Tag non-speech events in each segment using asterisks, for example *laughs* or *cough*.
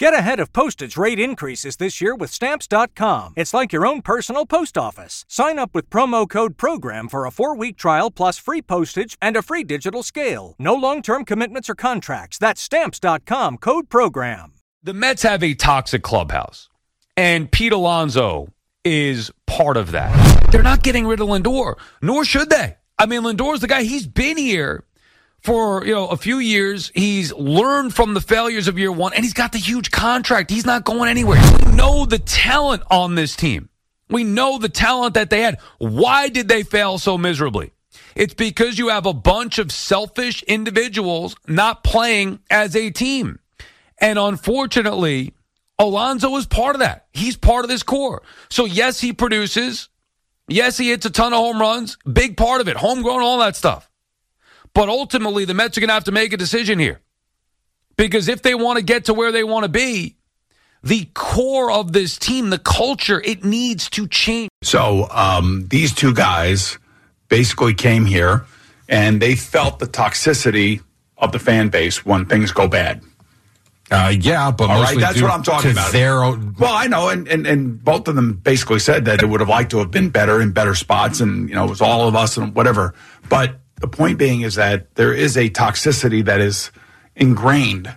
Get ahead of postage rate increases this year with Stamps.com. It's like your own personal post office. Sign up with promo code PROGRAM for a four week trial plus free postage and a free digital scale. No long term commitments or contracts. That's Stamps.com code PROGRAM. The Mets have a toxic clubhouse, and Pete Alonso is part of that. They're not getting rid of Lindor, nor should they. I mean, Lindor's the guy, he's been here for you know a few years. He's learned from the failures of year one, and he's got the huge contract. He's not going anywhere. We know the talent on this team. We know the talent that they had. Why did they fail so miserably? It's because you have a bunch of selfish individuals not playing as a team. And unfortunately, Alonso is part of that. He's part of this core. So yes, he produces. Yes, he hits a ton of home runs. Big part of it. Homegrown, all that stuff. But ultimately, the Mets are going to have to make a decision here. Because if they want to get to where they want to be, the core of this team, the culture, it needs to change. So um, these two guys basically came here and they felt the toxicity of the fan base when things go bad. Uh, yeah, but All right, that's what I'm talking about. Their own, well, I know, and, and and both of them basically said that they would have liked to have been better in better spots, and you know, it was all of us and whatever. But the point being is that there is a toxicity that is ingrained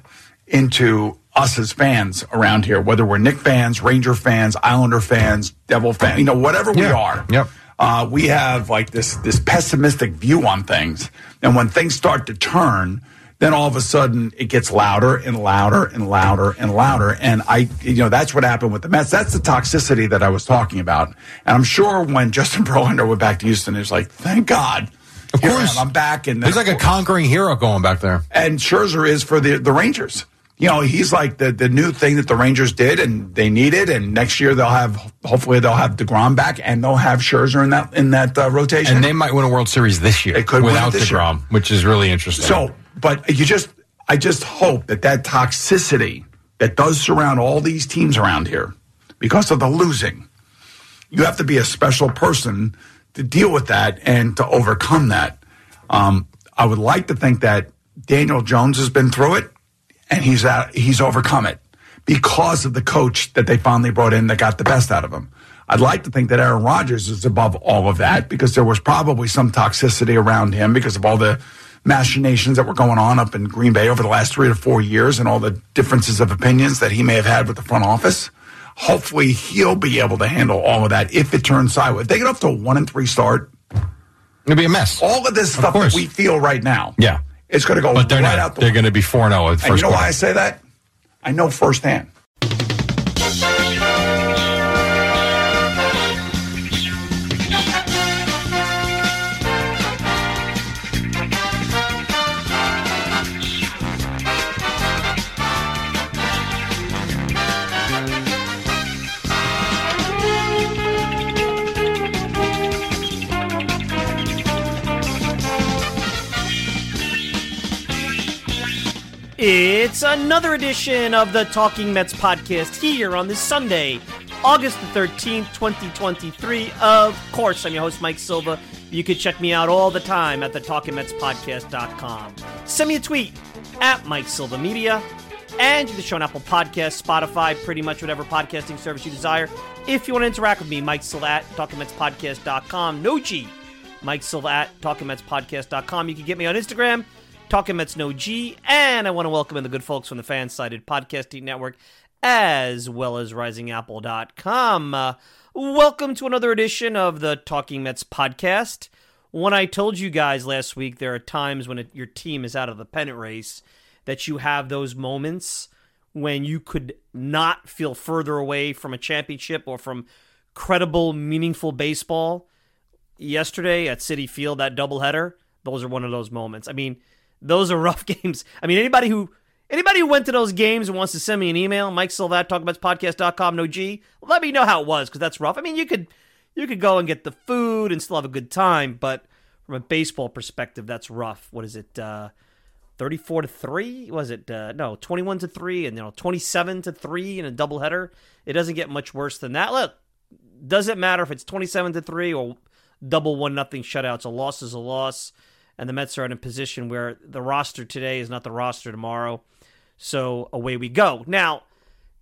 into us as fans around here, whether we're Knick fans, Ranger fans, Islander fans, Devil fans, you know, whatever we Yeah. are. Yep. Uh, we have like this this pessimistic view on things, and when things start to turn, then all of a sudden it gets louder and louder and louder and louder. And I, you know, that's what happened with the Mets. That's the toxicity that I was talking about. And I'm sure when Justin Verlander went back to Houston, he was like, "Thank God." Of Here course. I'm back, and he's like a conquering hero going back there. and Scherzer is for the the Rangers. You know, he's like the the new thing that the Rangers did, and they need it. And next year they'll have, hopefully, they'll have Degrom back, and they'll have Scherzer in that in that uh, rotation. And they might win a World Series this year They could it without this year. DeGrom, which is really interesting. So, but you just, I just hope that that toxicity that does surround all these teams around here because of the losing, you have to be a special person to deal with that and to overcome that. Um, I would like to think that Daniel Jones has been through it and he's out, he's overcome it because of the coach that they finally brought in that got the best out of him. I'd like to think that Aaron Rodgers is above all of that because there was probably some toxicity around him because of all the machinations that were going on up in Green Bay over the last three to four years and all the differences of opinions that he may have had with the front office. Hopefully, he'll be able to handle all of that if it turns sideways. If they get off to a one and three start, it'll be a mess. all of this stuff that we feel right now, yeah, it's going to go but they're right not. out the They're going to be four zero oh at And first you know why. I say that? I know firsthand. It's another edition of the Talking Mets podcast here on this Sunday, August the 13th, 2023. Of course, I'm your host, Mike Silva. You can check me out all the time at the TalkingMetsPodcast.com. Send me a tweet at Mike Silva Media and you can show on Apple Podcasts, Spotify, pretty much whatever podcasting service you desire. If you want to interact with me, Mike Silva at TalkingMetsPodcast.com. No G. Mike Silva at TalkingMetsPodcast.com. You can get me on Instagram Talking Mets No G, and I want to welcome in the good folks from the Fan Sided Podcasting Network, as well as RisingApple.com. Uh, welcome to another edition of the Talking Mets podcast. When I told you guys last week, there are times when it, your team is out of the pennant race that you have those moments when you could not feel further away from a championship or from credible, meaningful baseball. Yesterday at Citi Field, that doubleheader, those are one of those moments. I mean, those are rough *laughs* games. I mean, anybody who anybody who went to those games and wants to send me an email, Mike Silvat, TalkingMetsPodcast.com, no G, let me know how it was because that's rough. I mean, you could you could go and get the food and still have a good time, but from a baseball perspective, that's rough. What is it? Uh, 34 to 3 was it uh, no 21 to 3 and you know 27 to 3 in a doubleheader it doesn't get much worse than that look doesn't matter if it's 27 to 3 or double one nothing shutouts a loss is a loss and the Mets are in a position where the roster today is not the roster tomorrow so away we go now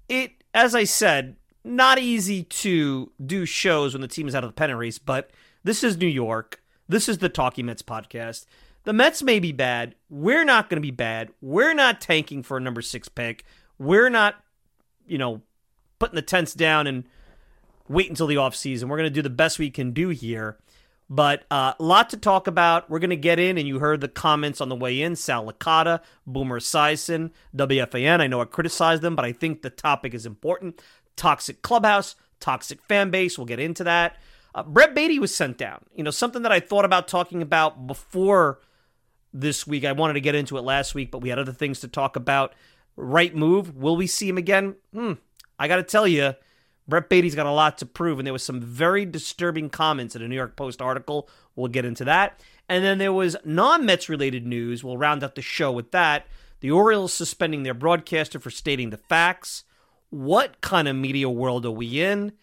it as I said not easy to do shows when the team is out of the pennant race but this is New York this is the Talking Mets podcast the Mets may be bad. We're not going to be bad. We're not tanking for a number six pick. We're not, you know, putting the tents down and wait until the offseason. We're going to do the best we can do here. But a uh, lot to talk about. We're going to get in, and you heard the comments on the way in. Sal Licata, Boomer Esiason, WFAN. I know I criticized them, but I think the topic is important. Toxic clubhouse, toxic fan base. We'll get into that. Uh, Brett Baty was sent down. You know, something that I thought about talking about before this week. I wanted to get into it last week, but we had other things to talk about. Right move. Will we see him again? Hmm. I got to tell you, Brett Baty's got a lot to prove, and there was some very disturbing comments in a New York Post article. We'll get into that. And then there was non Mets related news. We'll round out the show with that. The Orioles suspending their broadcaster for stating the facts. What kind of media world are we in?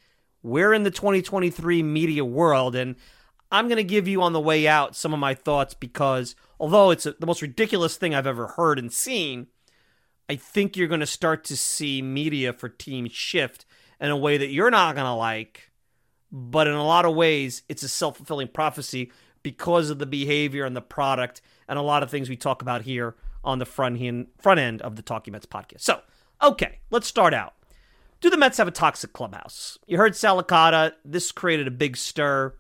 We're in the 2023 media world, and I'm going to give you on the way out some of my thoughts because although it's the most ridiculous thing I've ever heard and seen, I think you're going to start to see media for teams shift in a way that you're not going to like. But in a lot of ways, it's a self fulfilling prophecy because of the behavior and the product and a lot of things we talk about here on the front end, front end of the Talking Mets podcast. So, okay, let's start out. Do the Mets have a toxic clubhouse? You heard Sal Licata. This created a big stir.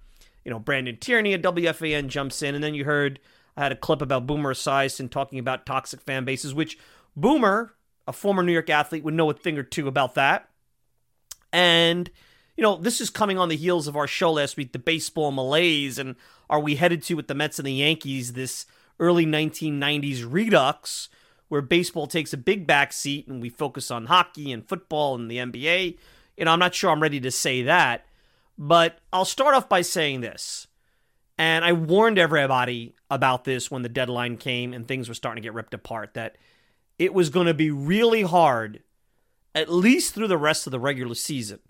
You know, Brandon Tierney at WFAN jumps in, and then you heard I had a clip about Boomer Esiason talking about toxic fan bases, which Boomer, a former New York athlete, would know a thing or two about that. And, you know, this is coming on the heels of our show last week, the baseball malaise, and are we headed to with the Mets and the Yankees this early 1990s redux where baseball takes a big backseat and we focus on hockey and football and the NBA? You know, I'm not sure I'm ready to say that, but I'll start off by saying this. And I warned everybody about this when the deadline came and things were starting to get ripped apart that it was going to be really hard, at least through the rest of the regular season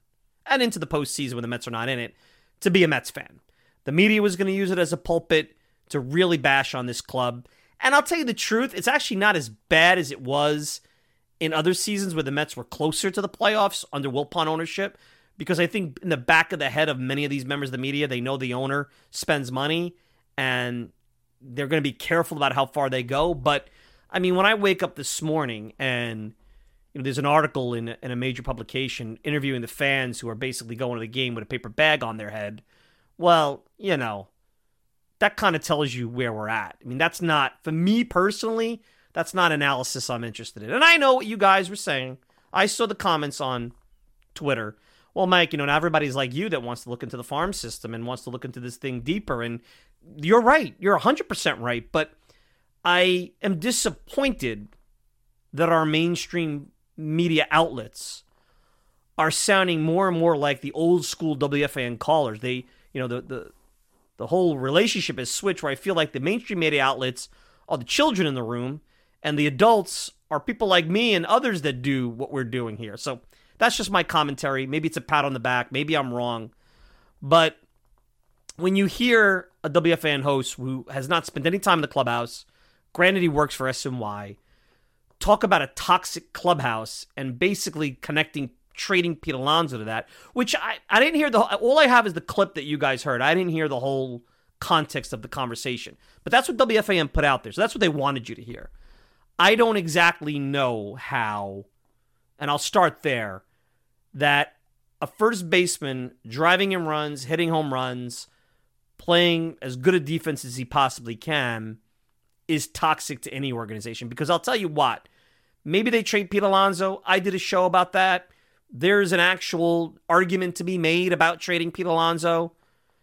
and into the postseason when the Mets are not in it, to be a Mets fan. The media was going to use it as a pulpit to really bash on this club. And I'll tell you the truth, it's actually not as bad as it was in other seasons where the Mets were closer to the playoffs under Wilpon ownership because I think in the back of the head of many of these members of the media, they know the owner spends money and they're going to be careful about how far they go. But I mean, when I wake up this morning and you know, there's an article in in a major publication interviewing the fans who are basically going to the game with a paper bag on their head. Well, you know, that kind of tells you where we're at. I mean, that's not for me personally. That's not analysis I'm interested in. And I know what you guys were saying. I saw the comments on Twitter well, Mike, you know, now everybody's like you that wants to look into the farm system and wants to look into this thing deeper. And you're right. You're 100% right. But I am disappointed that our mainstream media outlets are sounding more and more like the old school WFAN callers. They, you know, the, the, the whole relationship has switched where I feel like the mainstream media outlets are the children in the room and the adults are people like me and others that do what we're doing here. So that's just my commentary. Maybe it's a pat on the back. Maybe I'm wrong. But when you hear a WFAN host who has not spent any time in the clubhouse, granted he works for SNY, talk about a toxic clubhouse and basically connecting trading Pete Alonso to that, which I, I didn't hear the all I have is the clip that you guys heard. I didn't hear the whole context of the conversation. But that's what WFAN put out there. So that's what they wanted you to hear. I don't exactly know how, and I'll start there, that a first baseman driving in runs, hitting home runs, playing as good a defense as he possibly can is toxic to any organization. Because I'll tell you what, maybe they trade Pete Alonso. I did a show about that. There's an actual argument to be made about trading Pete Alonso.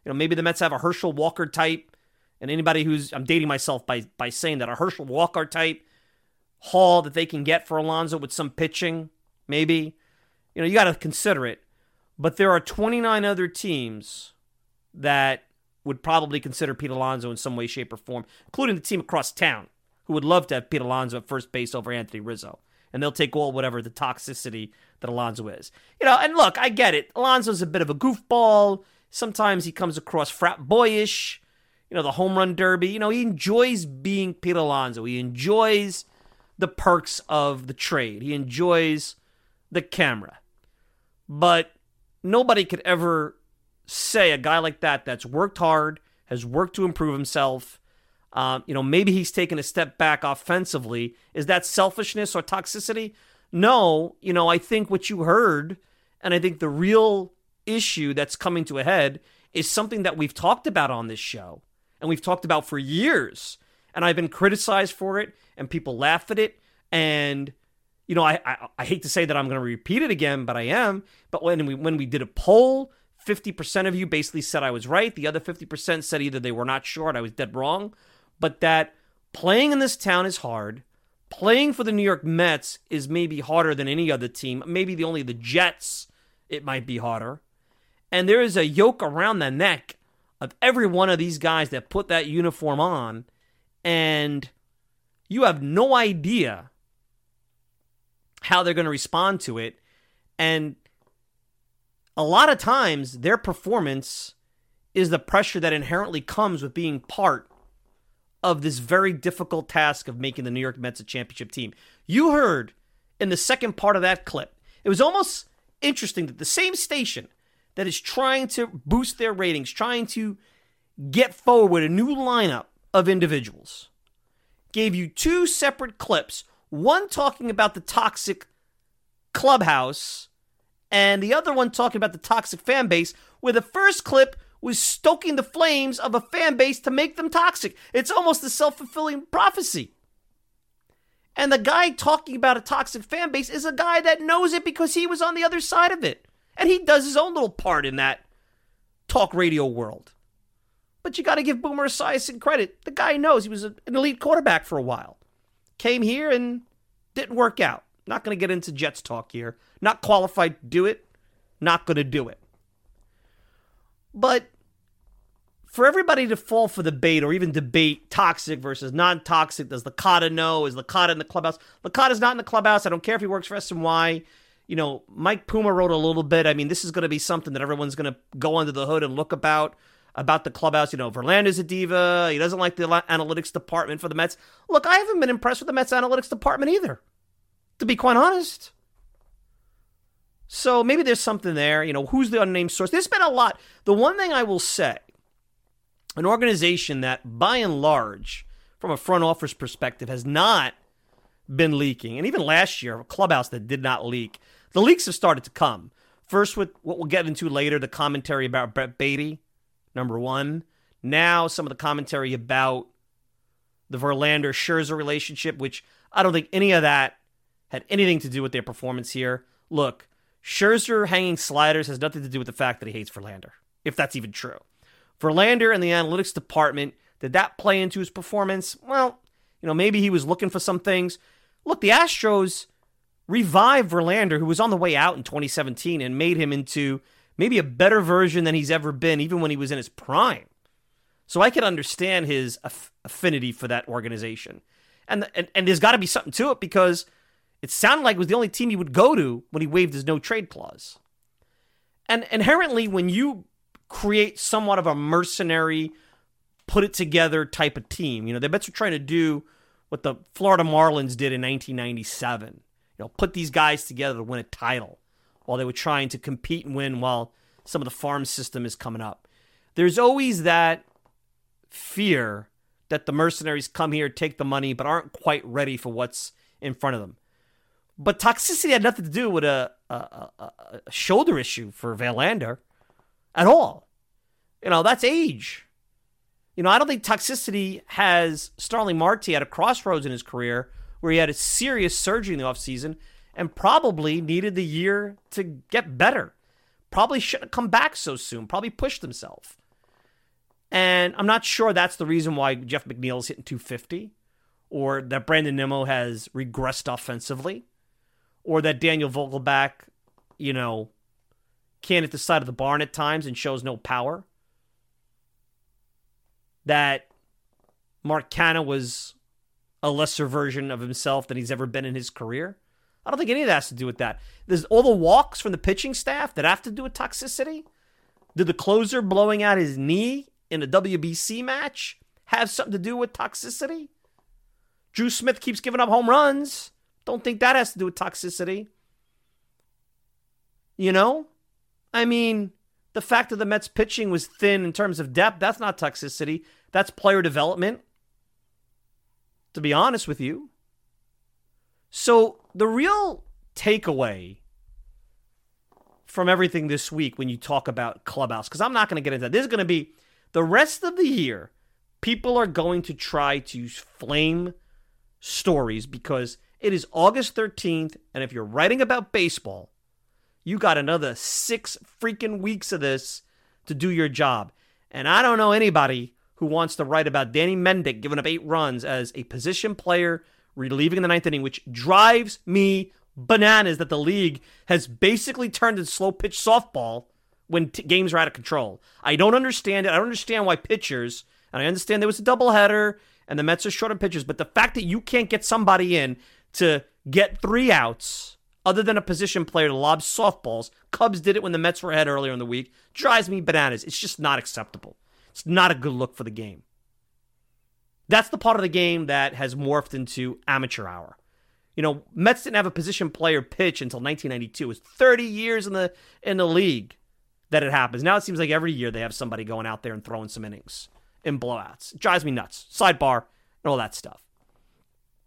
You know, maybe the Mets have a Herschel Walker type, and anybody who's I'm dating myself by by saying that a Herschel Walker type haul that they can get for Alonso with some pitching, maybe. You know, you got to consider it. But there are 29 other teams that would probably consider Pete Alonso in some way, shape, or form, including the team across town who would love to have Pete Alonso at first base over Anthony Rizzo. And they'll take all whatever the toxicity that Alonso is. You know, and look, I get it. Alonso's a bit of a goofball. Sometimes he comes across frat boyish. You know, the home run derby. You know, he enjoys being Pete Alonso. He enjoys the perks of the trade. He enjoys the camera. But nobody could ever say a guy like that that's worked hard, has worked to improve himself, um, you know, maybe he's taken a step back offensively. Is that selfishness or toxicity? No. You know, I think what you heard, and I think the real issue that's coming to a head is something that we've talked about on this show and we've talked about for years. And I've been criticized for it, and people laugh at it. And you know, I, I, I hate to say that I'm going to repeat it again, but I am. But when we when we did a poll, 50% of you basically said I was right. The other 50% said either they were not sure and I was dead wrong, but that playing in this town is hard. Playing for the New York Mets is maybe harder than any other team. Maybe the only the Jets it might be harder. And there is a yoke around the neck of every one of these guys that put that uniform on and you have no idea how they're going to respond to it. And a lot of times, their performance is the pressure that inherently comes with being part of this very difficult task of making the New York Mets a championship team. You heard in the second part of that clip, it was almost interesting that the same station that is trying to boost their ratings, trying to get forward a new lineup of individuals, gave you two separate clips one talking about the toxic clubhouse, and the other one talking about the toxic fan base, where the first clip was stoking the flames of a fan base to make them toxic. It's almost a self fulfilling prophecy. And the guy talking about a toxic fan base is a guy that knows it because he was on the other side of it. And he does his own little part in that talk radio world. But you got to give Boomer Esiason credit. The guy knows he was an elite quarterback for a while came here and didn't work out. Not going to get into Jets talk here. Not qualified to do it. Not going to do it. But for everybody to fall for the bait or even debate toxic versus non toxic, does Licata know? Is Licata in the clubhouse? Licata's not in the clubhouse. I don't care if he works for SNY. You know, Mike Puma wrote a little bit. I mean, this is going to be something that everyone's going to go under the hood and look about about the clubhouse. You know, Verlander's a diva. He doesn't like the analytics department for the Mets. Look, I haven't been impressed with the Mets analytics department either, to be quite honest. So maybe there's something there. You know, who's the unnamed source? There's been a lot. The one thing I will say, an organization that by and large, from a front office perspective, has not been leaking, and even last year, a clubhouse that did not leak, the leaks have started to come. First, with what we'll get into later, the commentary about Brett Baty, number one. Now, some of the commentary about the Verlander Scherzer relationship, which I don't think any of that had anything to do with their performance here. Look, Scherzer hanging sliders has nothing to do with the fact that he hates Verlander, if that's even true. Verlander and the analytics department, did that play into his performance? Well, you know, maybe he was looking for some things. Look, the Astros revived Verlander, who was on the way out in 2017, and made him into maybe a better version than he's ever been, even when he was in his prime. So I can understand his aff- affinity for that organization. And, and, and there's got to be something to it because it sounded like it was the only team he would go to when he waived his no trade clause. And inherently, when you create somewhat of a mercenary, put it together type of team, you know, the Mets are trying to do what the Florida Marlins did in 1997. You know, put these guys together to win a title while they were trying to compete and win while some of the farm system is coming up. There's always that fear that the mercenaries come here, take the money, but aren't quite ready for what's in front of them. But toxicity had nothing to do with a, a, a, a shoulder issue for Verlander at all. You know, that's age. You know, I don't think toxicity has Starling Marte at a crossroads in his career where he had a serious surgery in the offseason and probably needed the year to get better. Probably shouldn't have come back so soon, probably pushed himself. And I'm not sure that's the reason why Jeff McNeil is hitting 250 or that Brandon Nimmo has regressed offensively or that Daniel Vogelbach, you know, can't hit the side of the barn at times and shows no power. That Mark Canha was a lesser version of himself than he's ever been in his career. I don't think any of that has to do with that. There's all the walks from the pitching staff that have to do with toxicity. Did the closer blowing out his knee in a WBC match have something to do with toxicity? Drew Smith keeps giving up home runs. Don't think that has to do with toxicity. You know? I mean, the fact that the Mets pitching was thin in terms of depth, that's not toxicity. That's player development. To be honest with you. So, the real takeaway from everything this week when you talk about Clubhouse, because I'm not going to get into that. This is going to be the rest of the year. People are going to try to flame stories because it is August 13th, and if you're writing about baseball, you got another six freaking weeks of this to do your job. And I don't know anybody who wants to write about Danny Mendick giving up eight runs as a position player relieving in the ninth inning, which drives me bananas that the league has basically turned to slow pitch softball when t- games are out of control. I don't understand it. I don't understand why pitchers, and I understand there was a doubleheader and the Mets are short on pitchers, but the fact that you can't get somebody in to get three outs other than a position player to lob softballs. Cubs did it when the Mets were ahead earlier in the week. Drives me bananas. It's just not acceptable. It's not a good look for the game. That's the part of the game that has morphed into amateur hour. You know, Mets didn't have a position player pitch until 1992. It was 30 years in the in the league that it happens. Now it seems like every year they have somebody going out there and throwing some innings in blowouts. It drives me nuts. Sidebar and all that stuff.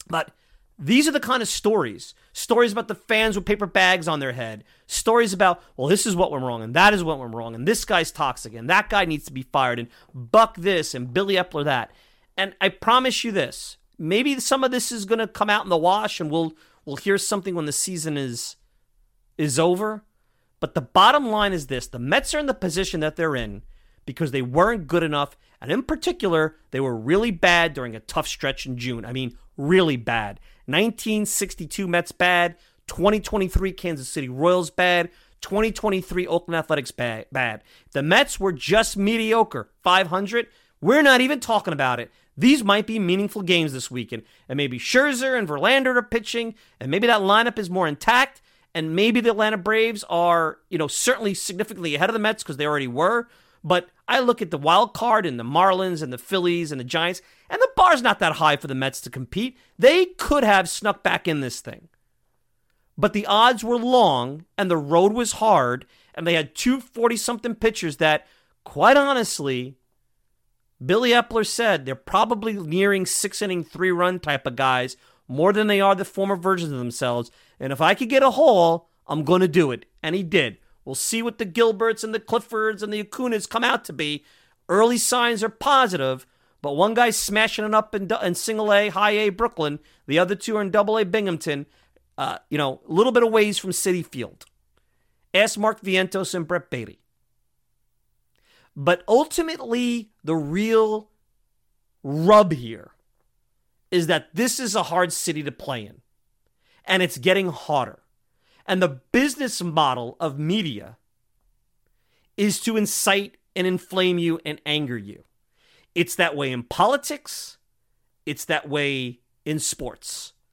But these are the kind of stories. Stories about the fans with paper bags on their head. Stories about, well, this is what went wrong, and that is what went wrong, and this guy's toxic, and that guy needs to be fired, and Buck this, and Billy Eppler that. And I promise you this maybe some of this is going to come out in the wash, and we'll we'll hear something when the season is is over. But the bottom line is this the Mets are in the position that they're in because they weren't good enough. And in particular, they were really bad during a tough stretch in June. I mean, really bad. 1962 Mets bad, 2023 Kansas City Royals bad, 2023 Oakland Athletics bad. bad. The Mets were just mediocre, 500. We're not even talking about it. These might be meaningful games this weekend. And maybe Scherzer and Verlander are pitching, and maybe that lineup is more intact, and maybe the Atlanta Braves are, you know, certainly significantly ahead of the Mets because they already were. But I look at the wild card and the Marlins and the Phillies and the Giants, and the bar's not that high for the Mets to compete. They could have snuck back in this thing. But the odds were long and the road was hard, and they had two 40 something pitchers that, quite honestly, Billy Eppler said they're probably nearing six inning, three run type of guys more than they are the former versions of themselves. And if I could get a haul, I'm going to do it. And he did. We'll see what the Gilberts and the Cliffords and the Acunas come out to be. Early signs are positive, but one guy's smashing it up in, in single A, high A Brooklyn. The other two are in double A Binghamton. Uh, you know, a little bit of ways from Citi Field. Ask Mark Vientos and Brett Baty. But ultimately, the real rub here is that this is a hard city to play in, and it's getting harder. And the business model of media is to incite and inflame you and anger you. It's that way in politics, it's that way in sports.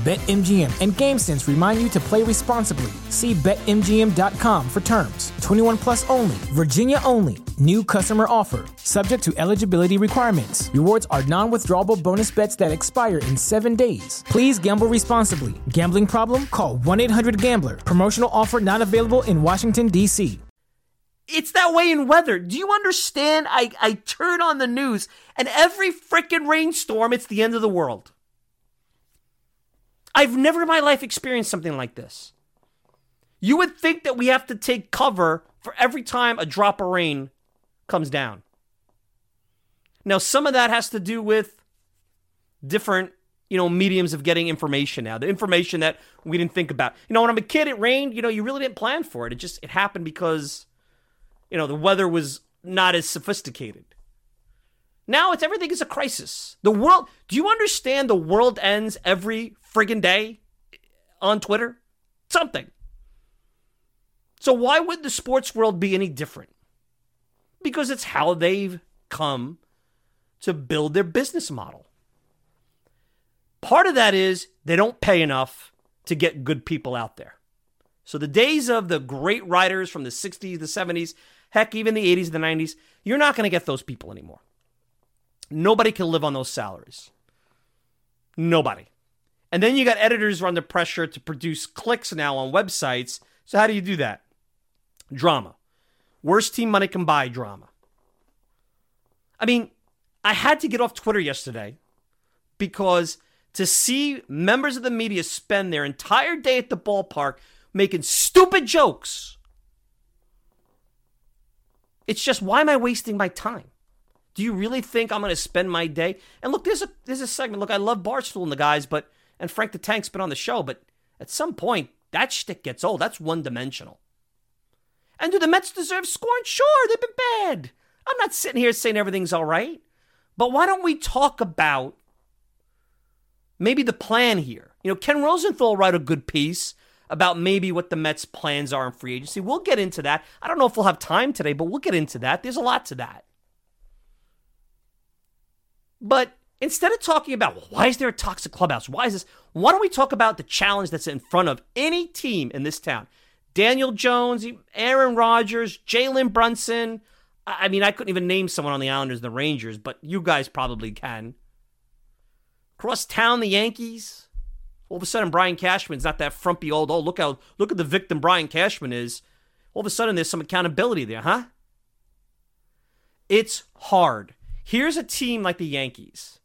BetMGM and GameSense remind you to play responsibly. See BetMGM.com for terms. 21 plus only, Virginia only. New customer offer, subject to eligibility requirements. Rewards are non withdrawable bonus bets that expire in seven days. Please gamble responsibly. Gambling problem? Call 1 800 Gambler. Promotional offer not available in Washington, D.C. It's that way in weather. Do you understand? I, I turn on the news, and every freaking rainstorm, it's the end of the world. I've never in my life experienced something like this. You would think that we have to take cover for every time a drop of rain comes down. Now, some of that has to do with different, you know, mediums of getting information now. The information that we didn't think about. You know, when I'm a kid, it rained. You know, you really didn't plan for it. It just it happened because, you know, the weather was not as sophisticated. Now it's everything is a crisis. The world. Do you understand? The world ends every friggin' day on Twitter. Something. So why would the sports world be any different? Because it's how they've come to build their business model. Part of that is they don't pay enough to get good people out there. So the days of the great writers from the 60s, the 70s, heck, even the 80s, the 90s, you're not going to get those people anymore. Nobody can live on those salaries. Nobody. And then you got editors who are under pressure to produce clicks now on websites. So how do you do that? Drama. Worst team money can buy drama. I mean, I had to get off Twitter yesterday because to see members of the media spend their entire day at the ballpark making stupid jokes, it's just why am I wasting my time? Do you really think I'm going to spend my day? And look, there's a there's a segment. Look, I love Barstool and the guys, but and Frank the Tank's been on the show, but at some point that shtick gets old. That's one dimensional. And do the Mets deserve scorn? Sure, they've been bad. I'm not sitting here saying everything's all right. But why don't we talk about maybe the plan here? You know, Ken Rosenthal wrote a good piece about maybe what the Mets' plans are in free agency. We'll get into that. I don't know if we'll have time today, but we'll get into that. There's a lot to that. But instead of talking about well, why is there a toxic clubhouse? Why is this? Why don't we talk about the challenge that's in front of any team in this town? Daniel Jones, Aaron Rodgers, Jalen Brunson. I mean, I couldn't even name someone on the Islanders and the Rangers, but you guys probably can. Cross town, the Yankees. All of a sudden, Brian Cashman's not that frumpy old. Oh, look how look at the victim Brian Cashman is. All of a sudden, there's some accountability there, huh? It's hard. Here's a team like the Yankees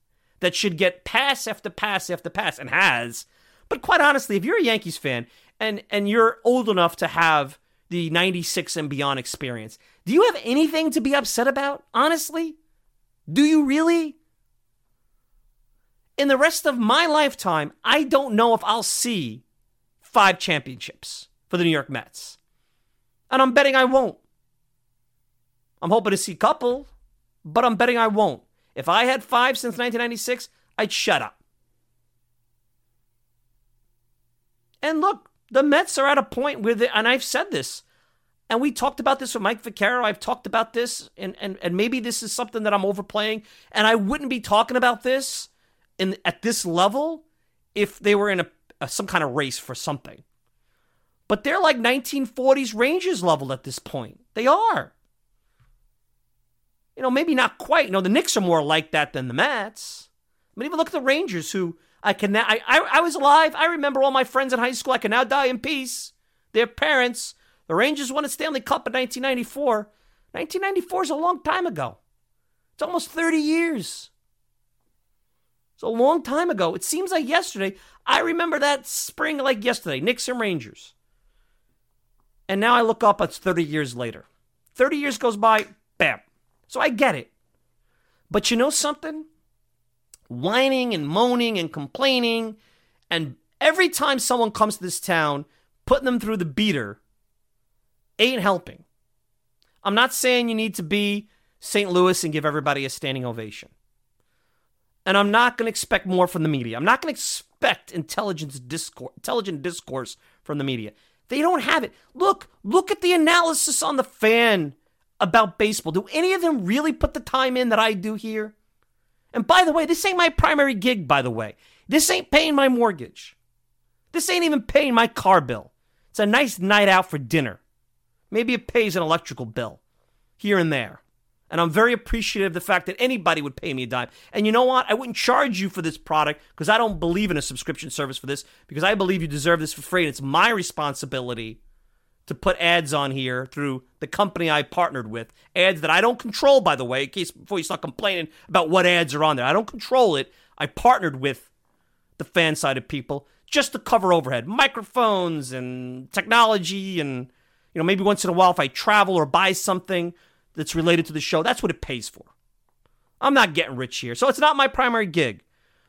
that should get pass after pass after pass and has. But quite honestly, if you're a Yankees fan and and you're old enough to have the 96 and beyond experience, do you have anything to be upset about? Honestly? Do you really? In the rest of my lifetime, I don't know if I'll see five championships for the New York Mets. And I'm betting I won't. I'm hoping to see a couple, but I'm betting I won't. If I had five since 1996, I'd shut up. And look, the Mets are at a point where, they, and I've said this, and we talked about this with Mike Vaccaro. I've talked about this, and, and, and maybe this is something that I'm overplaying, and I wouldn't be talking about this in at this level if they were in a, a some kind of race for something. But they're like 1940s Rangers level at this point. They are. You know, maybe not quite. You know, the Knicks are more like that than the Mets. But even look at the Rangers, who I can now. I, I, I was alive. I remember all my friends in high school. I can now die in peace. Their parents. The Rangers won a Stanley Cup in 1994. 1994 is a long time ago. It's almost 30 years. It's a long time ago. It seems like yesterday. I remember that spring like yesterday. Knicks and Rangers. And now I look up, it's 30 years later. 30 years goes by, bam. So I get it. But you know something? Whining and moaning and complaining, and every time someone comes to this town, putting them through the beater, ain't helping. I'm not saying you need to be St. Louis and give everybody a standing ovation. And I'm not going to expect more from the media. I'm not going to expect intelligence discourse, intelligent discourse from the media. They don't have it. Look, look at the analysis on the fan about baseball. Do any of them really put the time in that I do here? And by the way, this ain't my primary gig, by the way. This ain't paying my mortgage. This ain't even paying my car bill. It's a nice night out for dinner. Maybe it pays an electrical bill here and there. And I'm very appreciative of the fact that anybody would pay me a dime. And you know what? I wouldn't charge you for this product because I don't believe in a subscription service for this because I believe you deserve this for free. And it's my responsibility to put ads on here through the company I partnered with. Ads that I don't control, by the way, in case before you start complaining about what ads are on there. I don't control it. I partnered with the fan side of people just to cover overhead, microphones and technology, and you know maybe once in a while if I travel or buy something that's related to the show, that's what it pays for. I'm not getting rich here, so it's not my primary gig.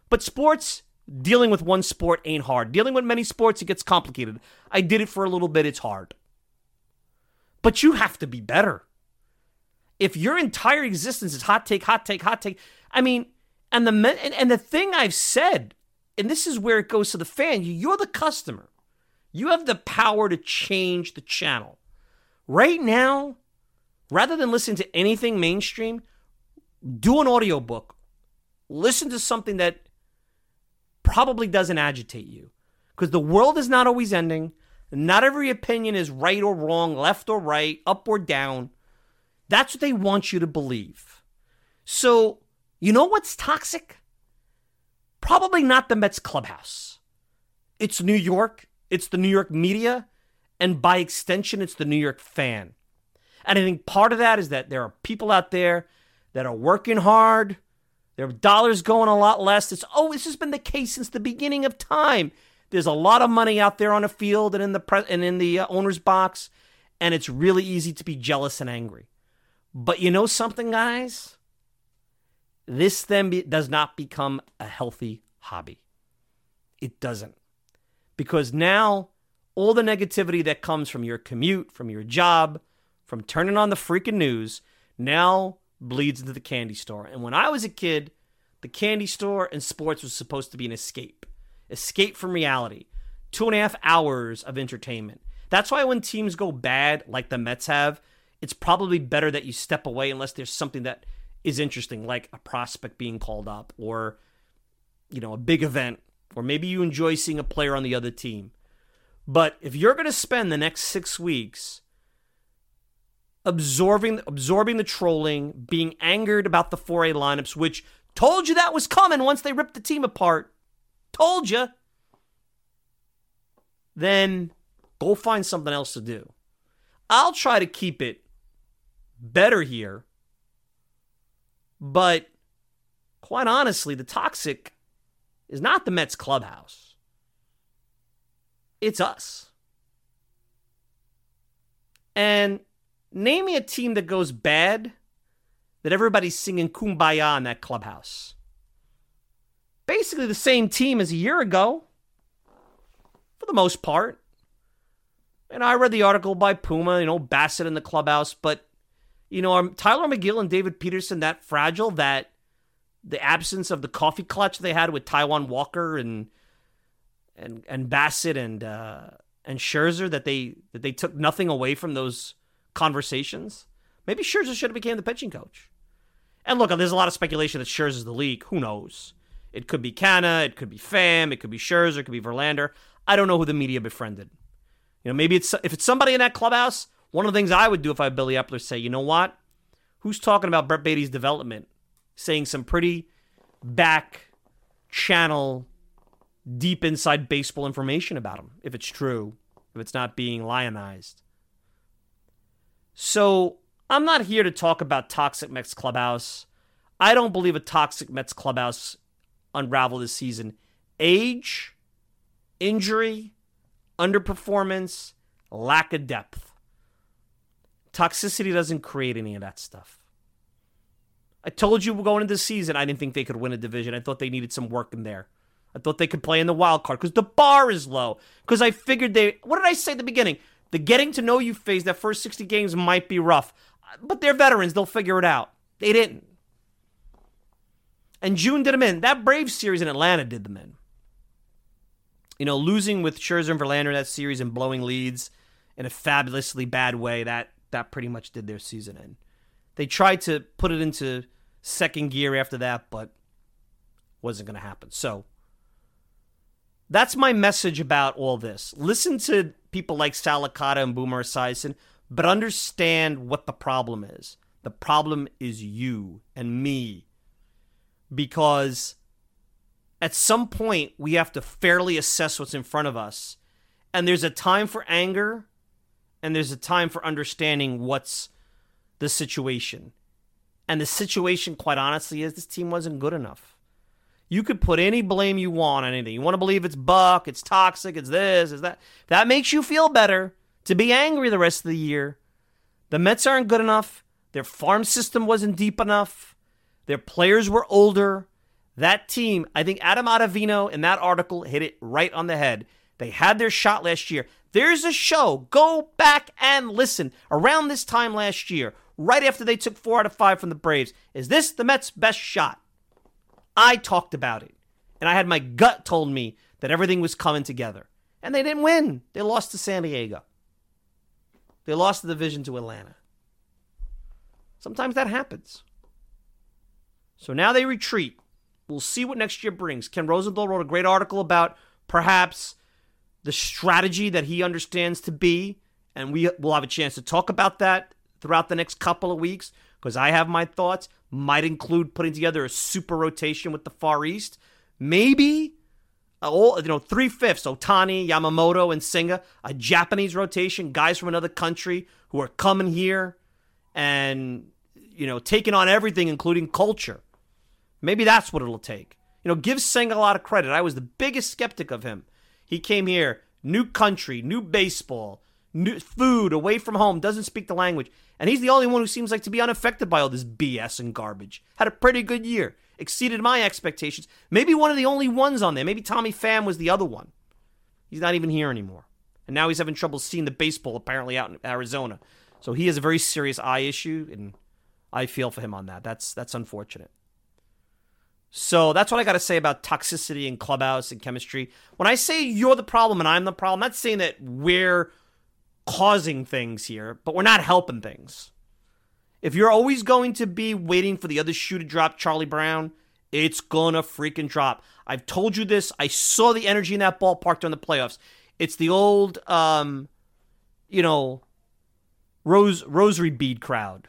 But sports, dealing with one sport ain't hard. Dealing with many sports, it gets complicated. I did it for a little bit, it's hard. But you have to be better. If your entire existence is hot take, hot take, hot take, I mean, and the and, and the thing I've said, and this is where it goes to the fan, you're the customer. You have the power to change the channel. Right now, rather than listen to anything mainstream, do an audiobook. Listen to something that probably doesn't agitate you. Because the world is not always ending. Not every opinion is right or wrong, left or right, up or down. That's what they want you to believe. So, you know what's toxic? Probably not the Mets clubhouse. It's New York, it's the New York media, and by extension, it's the New York fan. And I think part of that is that there are people out there that are working hard. Their dollars going a lot less. It's oh, this has been the case since the beginning of time. There's a lot of money out there on the field and in the pre- and in the uh, owner's box, and it's really easy to be jealous and angry. But you know something, guys? This then be- does not become a healthy hobby. It doesn't. Because now all the negativity that comes from your commute, from your job, from turning on the freaking news, now bleeds into the candy store. And when I was a kid, the candy store and sports was supposed to be an escape escape from reality, two and a half hours of entertainment. That's why when teams go bad, like the Mets have, it's probably better that you step away unless there's something that is interesting, like a prospect being called up or, you know, a big event, or maybe you enjoy seeing a player on the other team. But if you're going to spend the next six weeks absorbing absorbing the trolling, being angered about the 4A lineups, which told you that was coming once they ripped the team apart, Told you. Then go find something else to do. I'll try to keep it better here. But quite honestly, the toxic is not the Mets clubhouse. It's us. And name me a team that goes bad that everybody's singing kumbaya in that clubhouse basically the same team as a year ago, for the most part. And I read the article by Puma, you know, Bassitt in the clubhouse, but, you know, are Tylor Megill and David Peterson that fragile that the absence of the coffee clutch they had with Taijuan Walker and and and Bassitt and uh, and Scherzer that they that they took nothing away from those conversations. Maybe Scherzer should have became the pitching coach. And look, there's a lot of speculation that Scherzer's the leak. Who knows? It could be Canha, it could be Pham, it could be Scherzer, it could be Verlander. I don't know who the media befriended. You know, maybe it's if it's somebody in that clubhouse. One of the things I would do if I had Billy Eppler say, you know what? Who's talking about Brett Baty's development? Saying some pretty back channel, deep inside baseball information about him, if it's true, if it's not being lionized. So I'm not here to talk about toxic Mets clubhouse. I don't believe a toxic Mets clubhouse unravel this season age, injury, underperformance, lack of depth. Toxicity doesn't create any of that stuff. I told you going into the season, I didn't think they could win a division. I thought they needed some work in there. I thought they could play in the wild card because the bar is low. Because I figured they, what did I say at the beginning? The getting to know you phase, that first 60 games might be rough, but they're veterans. They'll figure it out. They didn't. And June did them in. That Braves series in Atlanta did them in. You know, losing with Scherzer and Verlander that series and blowing leads in a fabulously bad way, that that pretty much did their season in. They tried to put it into second gear after that, but wasn't going to happen. So that's my message about all this. Listen to people like Sal Licata and Boomer Esiason, but understand what the problem is. The problem is you and me. Because at some point, we have to fairly assess what's in front of us. And there's a time for anger, and there's a time for understanding what's the situation. And the situation, quite honestly, is this team wasn't good enough. You could put any blame you want on anything. You want to believe it's Buck, it's toxic, it's this, it's that. That makes you feel better to be angry the rest of the year. The Mets aren't good enough. Their farm system wasn't deep enough. Their players were older. That team, I think Adam Ottavino in that article hit it right on the head. They had their shot last year. There's a show. Go back and listen. Around this time last year, right after they took four out of five from the Braves, is this the Mets' best shot? I talked about it. And I had my gut told me that everything was coming together. And they didn't win. They lost to San Diego. They lost the division to Atlanta. Sometimes that happens. So now they retreat. We'll see what next year brings. Ken Rosenthal wrote a great article about perhaps the strategy that he understands to be, and we will have a chance to talk about that throughout the next couple of weeks because I have my thoughts. Might include putting together a super rotation with the Far East. Maybe all you know, three fifths Ohtani, Yamamoto, and Senga, a Japanese rotation, guys from another country who are coming here and you know taking on everything, including culture. Maybe that's what it'll take. You know, give Senga a lot of credit. I was the biggest skeptic of him. He came here, new country, new baseball, new food, away from home, doesn't speak the language. And he's the only one who seems like to be unaffected by all this BS and garbage. Had a pretty good year. Exceeded my expectations. Maybe one of the only ones on there. Maybe Tommy Pham was the other one. He's not even here anymore. And now he's having trouble seeing the baseball apparently out in Arizona. So he has a very serious eye issue, and I feel for him on that. That's that's unfortunate. So that's what I got to say about toxicity and clubhouse and chemistry. When I say you're the problem and I'm the problem, I'm not saying that we're causing things here, but we're not helping things. If you're always going to be waiting for the other shoe to drop, Charlie Brown, it's gonna freaking drop. I've told you this. I saw the energy in that ballpark during the playoffs. It's the old, um, you know, rose rosary bead crowd,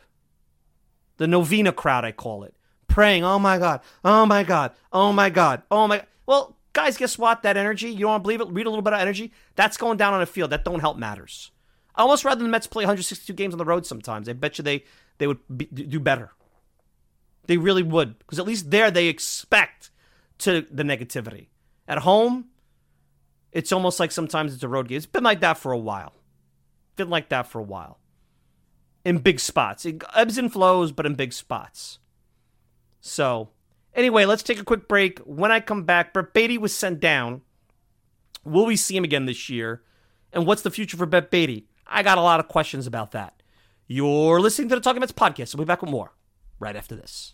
the novena crowd, I call it, praying. Oh my god! Oh my god! Oh my god! Oh my. Well, guys, guess what? That energy, you don't want to believe it? Read a little bit of energy. That's going down on a field. That don't help matters. I almost rather the Mets play 162 games on the road sometimes. I bet you they they would be, do better. They really would, because at least there they expect to the negativity. At home, it's almost like sometimes it's a road game. It's been like that for a while. Been like that for a while. In big spots, it ebbs and flows, but in big spots. So, anyway, let's take a quick break. When I come back, Brett Baty was sent down. Will we see him again this year? And what's the future for Brett Baty? I got a lot of questions about that. You're listening to the Talking Mets podcast. We'll be back with more right after this.